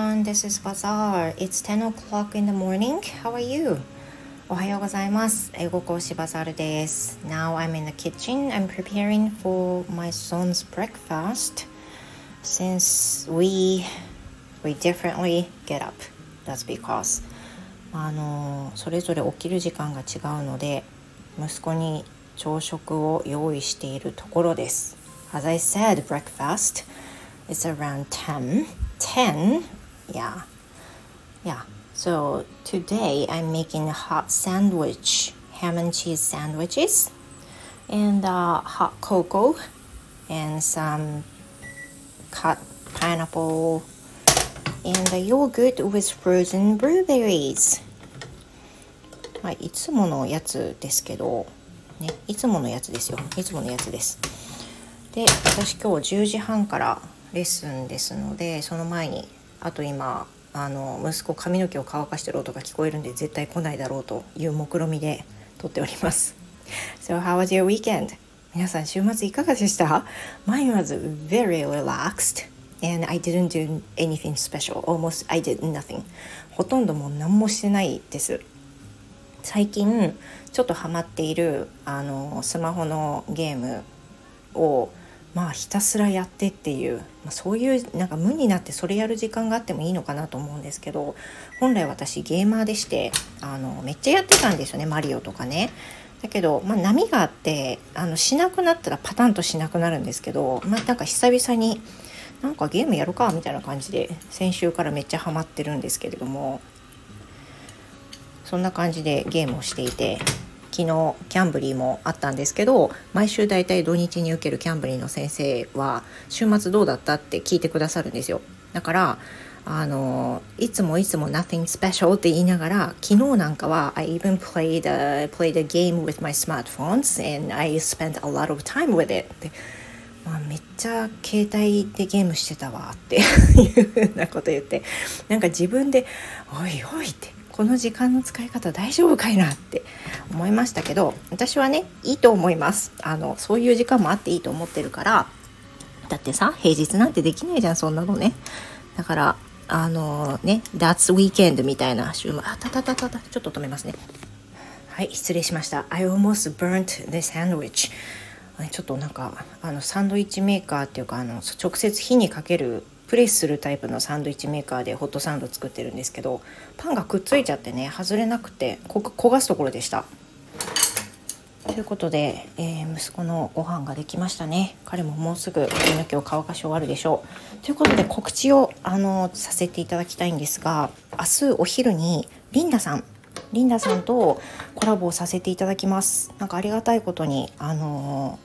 everyone, this is Bazaar. It's 10 o'clock in the morning. How are you? おはようございます。英語講師バザールです。Now I'm in the kitchen. I'm preparing for my son's breakfast since we we differently get up. That's because あのそれぞれ起きる時間が違うので息子に朝食を用意しているところです。As I said, breakfast is around 10. 10? Yeah. Yeah. So today I'm making a hot sandwich, ham and cheese sandwiches, and uh, hot cocoa, and some cut pineapple, and a yogurt with frozen blueberries. まあ、いつものやつですけど、ね、いつものやつですよ。いつものやつです。で、私今日10時半からレッスンですのでその前にあと今あの息子髪の毛を乾かしてる音が聞こえるんで絶対来ないだろうという目論みで撮っております。So how was your weekend? 皆さん週末いかがでした ?Mine was very relaxed and I didn't do anything special. Almost I did nothing. ほとんどもう何もしてないです。最近ちょっとハマっているあのスマホのゲームをまあひたすらやってっていう、まあ、そういうなんか無になってそれやる時間があってもいいのかなと思うんですけど本来私ゲーマーでしてあのめっちゃやってたんですよねマリオとかね。だけど、まあ、波があってあのしなくなったらパタンとしなくなるんですけど、まあ、なんか久々になんかゲームやるかみたいな感じで先週からめっちゃハマってるんですけれどもそんな感じでゲームをしていて昨日キャンブリーもあったんですけど毎週だいたい土日に受けるキャンブリーの先生は週末どうだったって聞いてくださるんですよ。だからあのいつもいつも nothing special って言いながら昨日なんかは I even played a, played a game with my smartphones and I spent a lot of time with it って。まあ、めっちゃ携帯でゲームしてたわっていうふうなこと言って。なんか自分で「おいおい」って。この時間の使い方大丈夫かいなって思いましたけど私はねいいと思います。あのそういう時間もあっていいと思ってるからだってさ平日なんてできないじゃんそんなのね。だからあのね That's weekend みたいな週末。あたたたたたちょっと止めますね。はい失礼しました。I almost burnt the sandwich ちょっとなんかあのサンドイッチメーカーっていうかあの直接火にかけるプレスするタイプのサンドイッチメーカーでホットサンド作ってるんですけどパンがくっついちゃってね外れなくて焦がすところでした。ということで、えー、息子のご飯ができましたね。彼ももうすぐ髪の毛を乾かし終わるでしょう。ということで告知をあのさせていただきたいんですが明日お昼にリンダさん。リンダさんとコラボをさせていただきます。なんかありがたいことにあの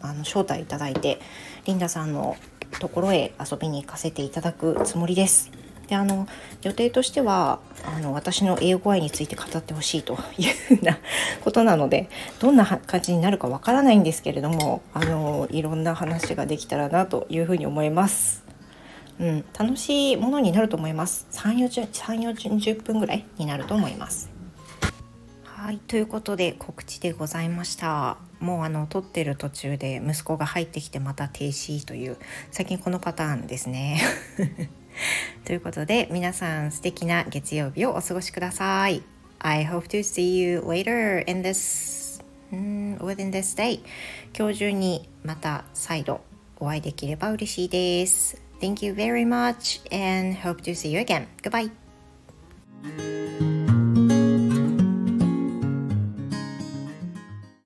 あの招待いただいてリンダさんのところへ遊びに行かせていただくつもりです。であの予定としてはあの私の英語愛について語ってほしいというふうなことなのでどんな感じになるかわからないんですけれどもあのいろんな話ができたらなというふうに思います。うん、楽しいものになると思います。3、40分ぐらいになると思います。はい、ということで告知でございました。もうあの撮ってる途中で息子が入ってきてまた停止という最近このパターンですね。ということで皆さん素敵な月曜日をお過ごしください。I hope to see you later in this、within this day. 今日中にまた再度お会いできれば嬉しいです。Thank you very much and hope to see you again. Goodbye.